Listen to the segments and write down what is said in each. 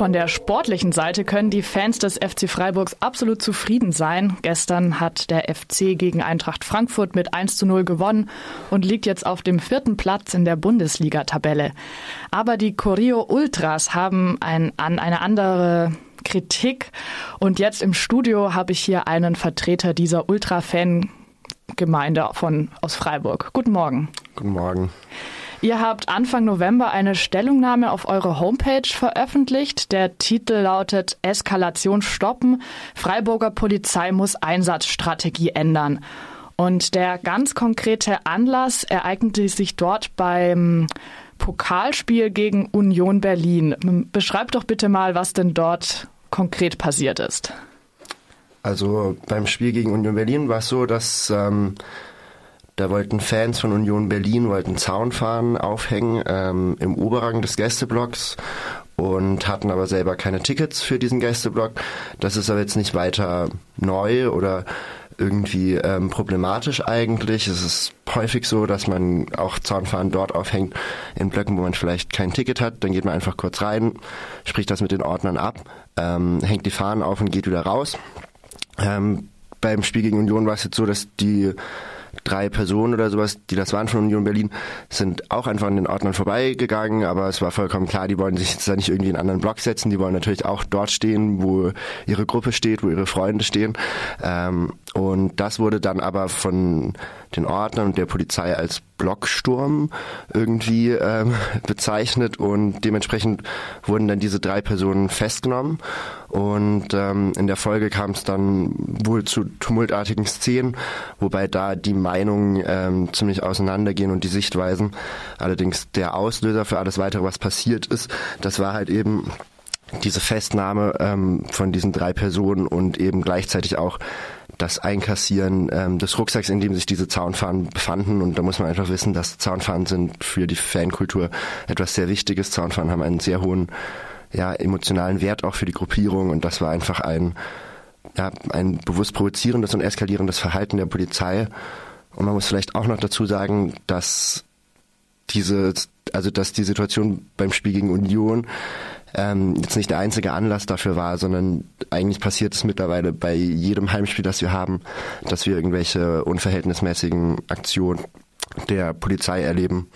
Von der sportlichen Seite können die Fans des FC Freiburgs absolut zufrieden sein. Gestern hat der FC gegen Eintracht Frankfurt mit 1 zu 0 gewonnen und liegt jetzt auf dem vierten Platz in der Bundesliga-Tabelle. Aber die Corio Ultras haben ein, an eine andere Kritik. Und jetzt im Studio habe ich hier einen Vertreter dieser Ultra-Fan-Gemeinde aus Freiburg. Guten Morgen. Guten Morgen. Ihr habt Anfang November eine Stellungnahme auf eure Homepage veröffentlicht. Der Titel lautet Eskalation stoppen. Freiburger Polizei muss Einsatzstrategie ändern. Und der ganz konkrete Anlass ereignete sich dort beim Pokalspiel gegen Union Berlin. Beschreibt doch bitte mal, was denn dort konkret passiert ist. Also beim Spiel gegen Union Berlin war es so, dass ähm, da wollten Fans von Union Berlin wollten Zaunfahnen aufhängen ähm, im Oberrang des Gästeblocks und hatten aber selber keine Tickets für diesen Gästeblock. Das ist aber jetzt nicht weiter neu oder irgendwie ähm, problematisch eigentlich. Es ist häufig so, dass man auch Zaunfahnen dort aufhängt in Blöcken, wo man vielleicht kein Ticket hat. Dann geht man einfach kurz rein, spricht das mit den Ordnern ab, ähm, hängt die Fahnen auf und geht wieder raus. Ähm, beim Spiel gegen Union war es jetzt so, dass die drei Personen oder sowas, die das waren von Union Berlin, sind auch einfach an den Ordnern vorbeigegangen, aber es war vollkommen klar, die wollen sich jetzt da nicht irgendwie in einen anderen Block setzen, die wollen natürlich auch dort stehen, wo ihre Gruppe steht, wo ihre Freunde stehen. Ähm, und das wurde dann aber von den Ordnern und der Polizei als Blocksturm irgendwie ähm, bezeichnet und dementsprechend wurden dann diese drei Personen festgenommen und ähm, in der Folge kam es dann wohl zu tumultartigen Szenen, wobei da die Meinungen ähm, ziemlich auseinandergehen und die Sichtweisen. Allerdings der Auslöser für alles weitere, was passiert ist, das war halt eben diese Festnahme ähm, von diesen drei Personen und eben gleichzeitig auch das Einkassieren ähm, des Rucksacks, in dem sich diese Zaunfahnen befanden. Und da muss man einfach wissen, dass Zaunfahnen sind für die Fankultur etwas sehr Wichtiges. Zaunfahnen haben einen sehr hohen ja, emotionalen Wert auch für die Gruppierung und das war einfach ein, ja, ein bewusst provozierendes und eskalierendes Verhalten der Polizei. Und man muss vielleicht auch noch dazu sagen, dass diese, also dass die Situation beim Spiel gegen Union ähm, jetzt nicht der einzige Anlass dafür war, sondern eigentlich passiert es mittlerweile bei jedem Heimspiel, das wir haben, dass wir irgendwelche unverhältnismäßigen Aktionen der Polizei erleben.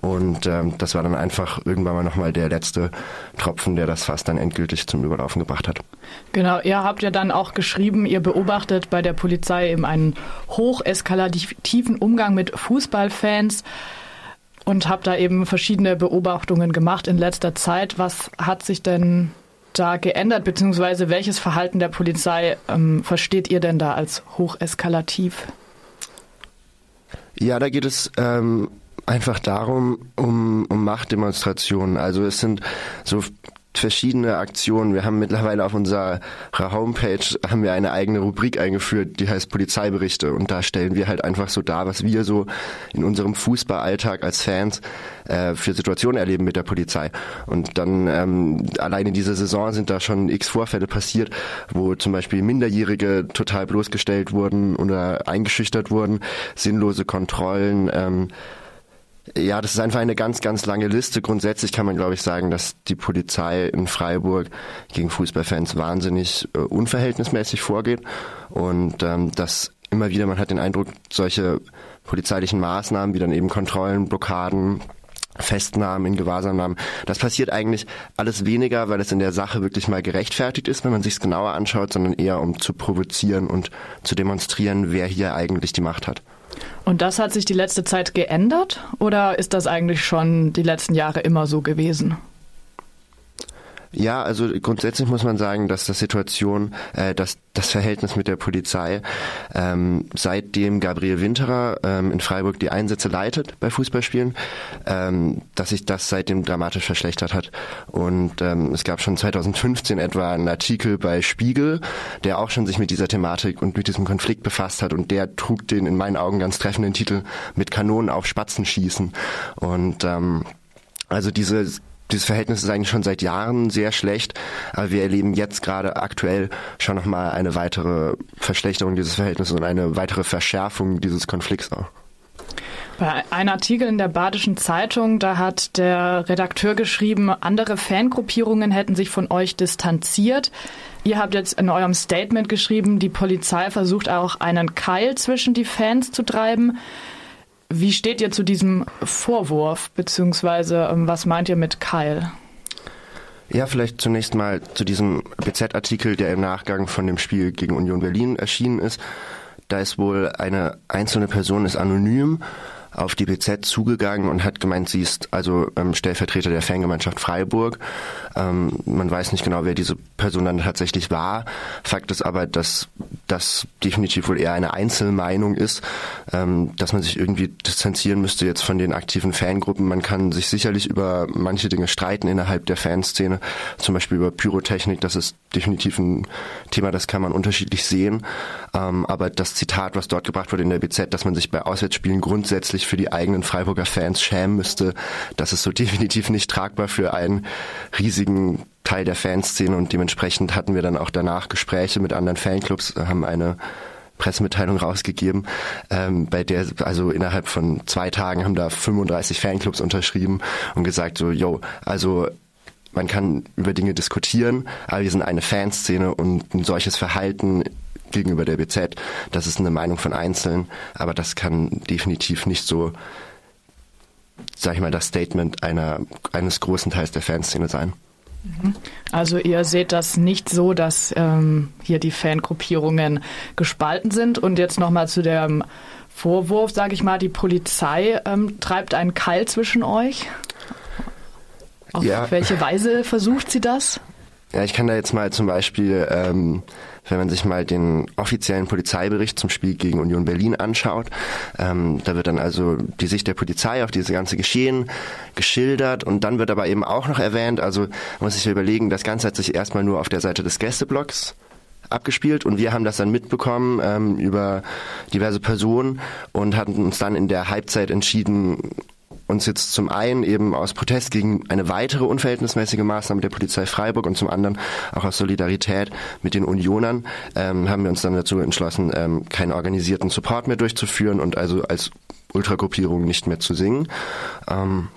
Und ähm, das war dann einfach irgendwann mal nochmal der letzte Tropfen, der das fast dann endgültig zum Überlaufen gebracht hat. Genau, ihr habt ja dann auch geschrieben, ihr beobachtet bei der Polizei eben einen hocheskalativen Umgang mit Fußballfans und habe da eben verschiedene Beobachtungen gemacht in letzter Zeit. Was hat sich denn da geändert, beziehungsweise welches Verhalten der Polizei ähm, versteht ihr denn da als hocheskalativ? Ja, da geht es ähm, einfach darum, um, um Machtdemonstrationen. Also es sind so verschiedene Aktionen. Wir haben mittlerweile auf unserer Homepage haben wir eine eigene Rubrik eingeführt, die heißt Polizeiberichte und da stellen wir halt einfach so dar, was wir so in unserem Fußballalltag als Fans äh, für Situationen erleben mit der Polizei. Und dann ähm, allein in dieser Saison sind da schon x Vorfälle passiert, wo zum Beispiel Minderjährige total bloßgestellt wurden oder eingeschüchtert wurden, sinnlose Kontrollen. Ähm, ja, das ist einfach eine ganz, ganz lange Liste. Grundsätzlich kann man, glaube ich, sagen, dass die Polizei in Freiburg gegen Fußballfans wahnsinnig äh, unverhältnismäßig vorgeht und ähm, dass immer wieder, man hat den Eindruck, solche polizeilichen Maßnahmen wie dann eben Kontrollen, Blockaden, Festnahmen, in Gewahrsamnahmen. Das passiert eigentlich alles weniger, weil es in der Sache wirklich mal gerechtfertigt ist, wenn man sich es genauer anschaut, sondern eher um zu provozieren und zu demonstrieren, wer hier eigentlich die Macht hat. Und das hat sich die letzte Zeit geändert oder ist das eigentlich schon die letzten Jahre immer so gewesen? Ja, also grundsätzlich muss man sagen, dass das Situation, äh, dass das Verhältnis mit der Polizei, ähm, seitdem Gabriel Winterer ähm, in Freiburg die Einsätze leitet bei Fußballspielen, ähm, dass sich das seitdem dramatisch verschlechtert hat. Und ähm, es gab schon 2015 etwa einen Artikel bei Spiegel, der auch schon sich mit dieser Thematik und mit diesem Konflikt befasst hat und der trug den in meinen Augen ganz treffenden Titel mit Kanonen auf Spatzen schießen. Und ähm, also diese dieses Verhältnis ist eigentlich schon seit Jahren sehr schlecht, aber wir erleben jetzt gerade aktuell schon nochmal eine weitere Verschlechterung dieses Verhältnisses und eine weitere Verschärfung dieses Konflikts auch. Bei einem Artikel in der Badischen Zeitung, da hat der Redakteur geschrieben, andere Fangruppierungen hätten sich von euch distanziert. Ihr habt jetzt in eurem Statement geschrieben, die Polizei versucht auch einen Keil zwischen die Fans zu treiben. Wie steht ihr zu diesem Vorwurf, beziehungsweise ähm, was meint ihr mit Keil? Ja, vielleicht zunächst mal zu diesem BZ-Artikel, der im Nachgang von dem Spiel gegen Union Berlin erschienen ist. Da ist wohl eine einzelne Person ist anonym auf die BZ zugegangen und hat gemeint, sie ist also ähm, Stellvertreter der Fangemeinschaft Freiburg. Ähm, man weiß nicht genau, wer diese Person dann tatsächlich war. Fakt ist aber, dass das definitiv wohl eher eine Einzelmeinung ist, ähm, dass man sich irgendwie distanzieren müsste jetzt von den aktiven Fangruppen. Man kann sich sicherlich über manche Dinge streiten innerhalb der Fanszene, zum Beispiel über Pyrotechnik. Das ist definitiv ein Thema, das kann man unterschiedlich sehen. Ähm, aber das Zitat, was dort gebracht wurde in der BZ, dass man sich bei Auswärtsspielen grundsätzlich für die eigenen Freiburger Fans schämen müsste, das ist so definitiv nicht tragbar für einen riesigen Teil der Fanszene und dementsprechend hatten wir dann auch danach Gespräche mit anderen Fanclubs, haben eine Pressemitteilung rausgegeben, ähm, bei der, also innerhalb von zwei Tagen haben da 35 Fanclubs unterschrieben und gesagt so, yo, also man kann über Dinge diskutieren, aber wir sind eine Fanszene und ein solches Verhalten gegenüber der BZ, das ist eine Meinung von Einzelnen, aber das kann definitiv nicht so, sag ich mal, das Statement einer, eines großen Teils der Fanszene sein. Mhm. Also ihr seht das nicht so, dass ähm, hier die Fangruppierungen gespalten sind. Und jetzt nochmal zu dem Vorwurf, sage ich mal, die Polizei ähm, treibt einen Keil zwischen euch. Auf ja. welche Weise versucht sie das? Ja, ich kann da jetzt mal zum Beispiel ähm, wenn man sich mal den offiziellen Polizeibericht zum Spiel gegen Union Berlin anschaut, ähm, da wird dann also die Sicht der Polizei auf diese ganze Geschehen geschildert und dann wird aber eben auch noch erwähnt, also muss ich überlegen, das Ganze hat sich erstmal nur auf der Seite des Gästeblocks abgespielt und wir haben das dann mitbekommen ähm, über diverse Personen und hatten uns dann in der Halbzeit entschieden, uns jetzt zum einen eben aus Protest gegen eine weitere unverhältnismäßige Maßnahme der Polizei Freiburg und zum anderen auch aus Solidarität mit den Unionern ähm, haben wir uns dann dazu entschlossen, ähm, keinen organisierten Support mehr durchzuführen und also als Ultragruppierung nicht mehr zu singen. Ähm,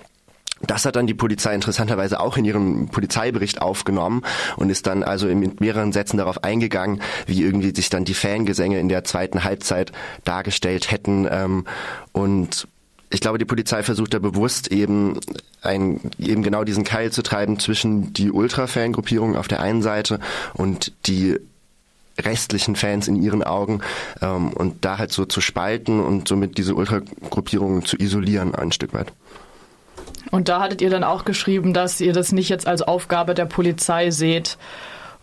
das hat dann die Polizei interessanterweise auch in ihrem Polizeibericht aufgenommen und ist dann also in mehreren Sätzen darauf eingegangen, wie irgendwie sich dann die Fangesänge in der zweiten Halbzeit dargestellt hätten. Ähm, und ich glaube, die Polizei versucht da bewusst eben ein, eben genau diesen Keil zu treiben zwischen die Ultra-Fan-Gruppierung auf der einen Seite und die restlichen Fans in ihren Augen ähm, und da halt so zu spalten und somit diese Ultragruppierungen zu isolieren ein Stück weit. Und da hattet ihr dann auch geschrieben, dass ihr das nicht jetzt als Aufgabe der Polizei seht,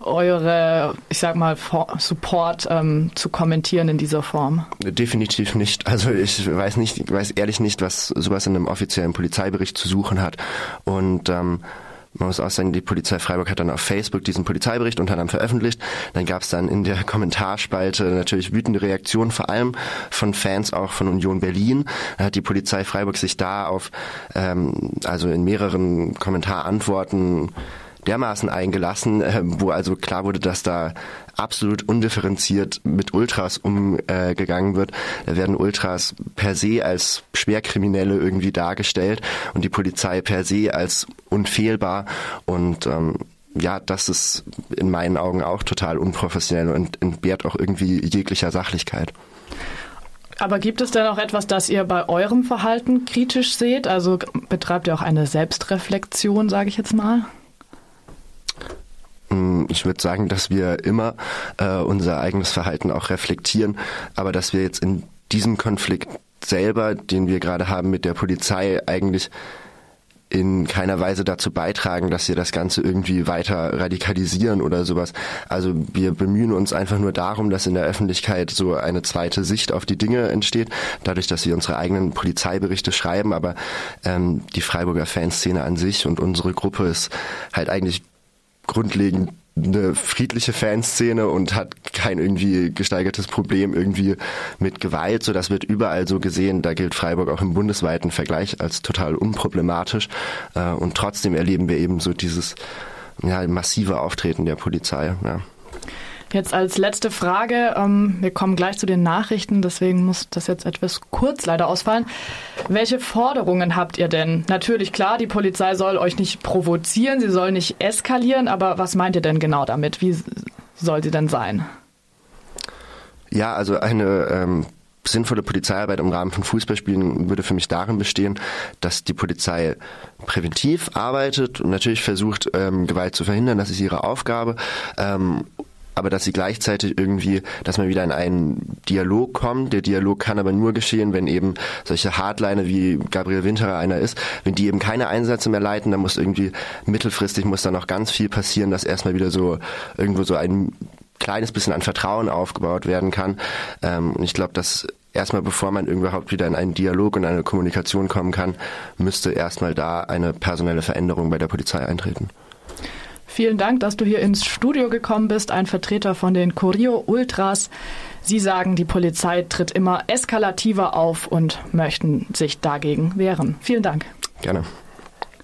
eure, ich sag mal, Support ähm, zu kommentieren in dieser Form? Definitiv nicht. Also ich weiß nicht, ich weiß ehrlich nicht, was sowas in einem offiziellen Polizeibericht zu suchen hat. Und ähm, man muss auch sagen, die Polizei Freiburg hat dann auf Facebook diesen Polizeibericht unter anderem veröffentlicht. Dann gab es dann in der Kommentarspalte natürlich wütende Reaktionen, vor allem von Fans auch von Union Berlin. Da hat die Polizei Freiburg sich da auf, ähm, also in mehreren Kommentarantworten dermaßen eingelassen, äh, wo also klar wurde, dass da absolut undifferenziert mit Ultras umgegangen äh, wird. Da werden Ultras per se als Schwerkriminelle irgendwie dargestellt und die Polizei per se als unfehlbar und ähm, ja, das ist in meinen Augen auch total unprofessionell und entbehrt auch irgendwie jeglicher Sachlichkeit. Aber gibt es denn auch etwas, das ihr bei eurem Verhalten kritisch seht? Also betreibt ihr auch eine Selbstreflexion, sage ich jetzt mal? Hm, ich würde sagen, dass wir immer äh, unser eigenes Verhalten auch reflektieren, aber dass wir jetzt in diesem Konflikt selber, den wir gerade haben mit der Polizei, eigentlich in keiner Weise dazu beitragen, dass wir das Ganze irgendwie weiter radikalisieren oder sowas. Also wir bemühen uns einfach nur darum, dass in der Öffentlichkeit so eine zweite Sicht auf die Dinge entsteht, dadurch, dass wir unsere eigenen Polizeiberichte schreiben. Aber ähm, die Freiburger Fanszene an sich und unsere Gruppe ist halt eigentlich grundlegend eine friedliche Fanszene und hat kein irgendwie gesteigertes Problem irgendwie mit Gewalt. So, das wird überall so gesehen. Da gilt Freiburg auch im bundesweiten Vergleich als total unproblematisch. Äh, und trotzdem erleben wir eben so dieses ja, massive Auftreten der Polizei. Ja. Jetzt als letzte Frage, ähm, wir kommen gleich zu den Nachrichten, deswegen muss das jetzt etwas kurz leider ausfallen. Welche Forderungen habt ihr denn? Natürlich klar, die Polizei soll euch nicht provozieren, sie soll nicht eskalieren, aber was meint ihr denn genau damit? Wie soll sie denn sein? Ja, also eine ähm, sinnvolle Polizeiarbeit im Rahmen von Fußballspielen würde für mich darin bestehen, dass die Polizei präventiv arbeitet und natürlich versucht, ähm, Gewalt zu verhindern. Das ist ihre Aufgabe. Ähm, aber dass sie gleichzeitig irgendwie, dass man wieder in einen Dialog kommt. Der Dialog kann aber nur geschehen, wenn eben solche Hardliner wie Gabriel Winterer einer ist, wenn die eben keine Einsätze mehr leiten, dann muss irgendwie mittelfristig muss da noch ganz viel passieren, dass erstmal wieder so irgendwo so ein kleines bisschen an Vertrauen aufgebaut werden kann. Ähm, und ich glaube, dass erstmal bevor man überhaupt wieder in einen Dialog und eine Kommunikation kommen kann, müsste erstmal da eine personelle Veränderung bei der Polizei eintreten. Vielen Dank, dass du hier ins Studio gekommen bist, ein Vertreter von den Corio Ultras. Sie sagen, die Polizei tritt immer eskalativer auf und möchten sich dagegen wehren. Vielen Dank. Gerne.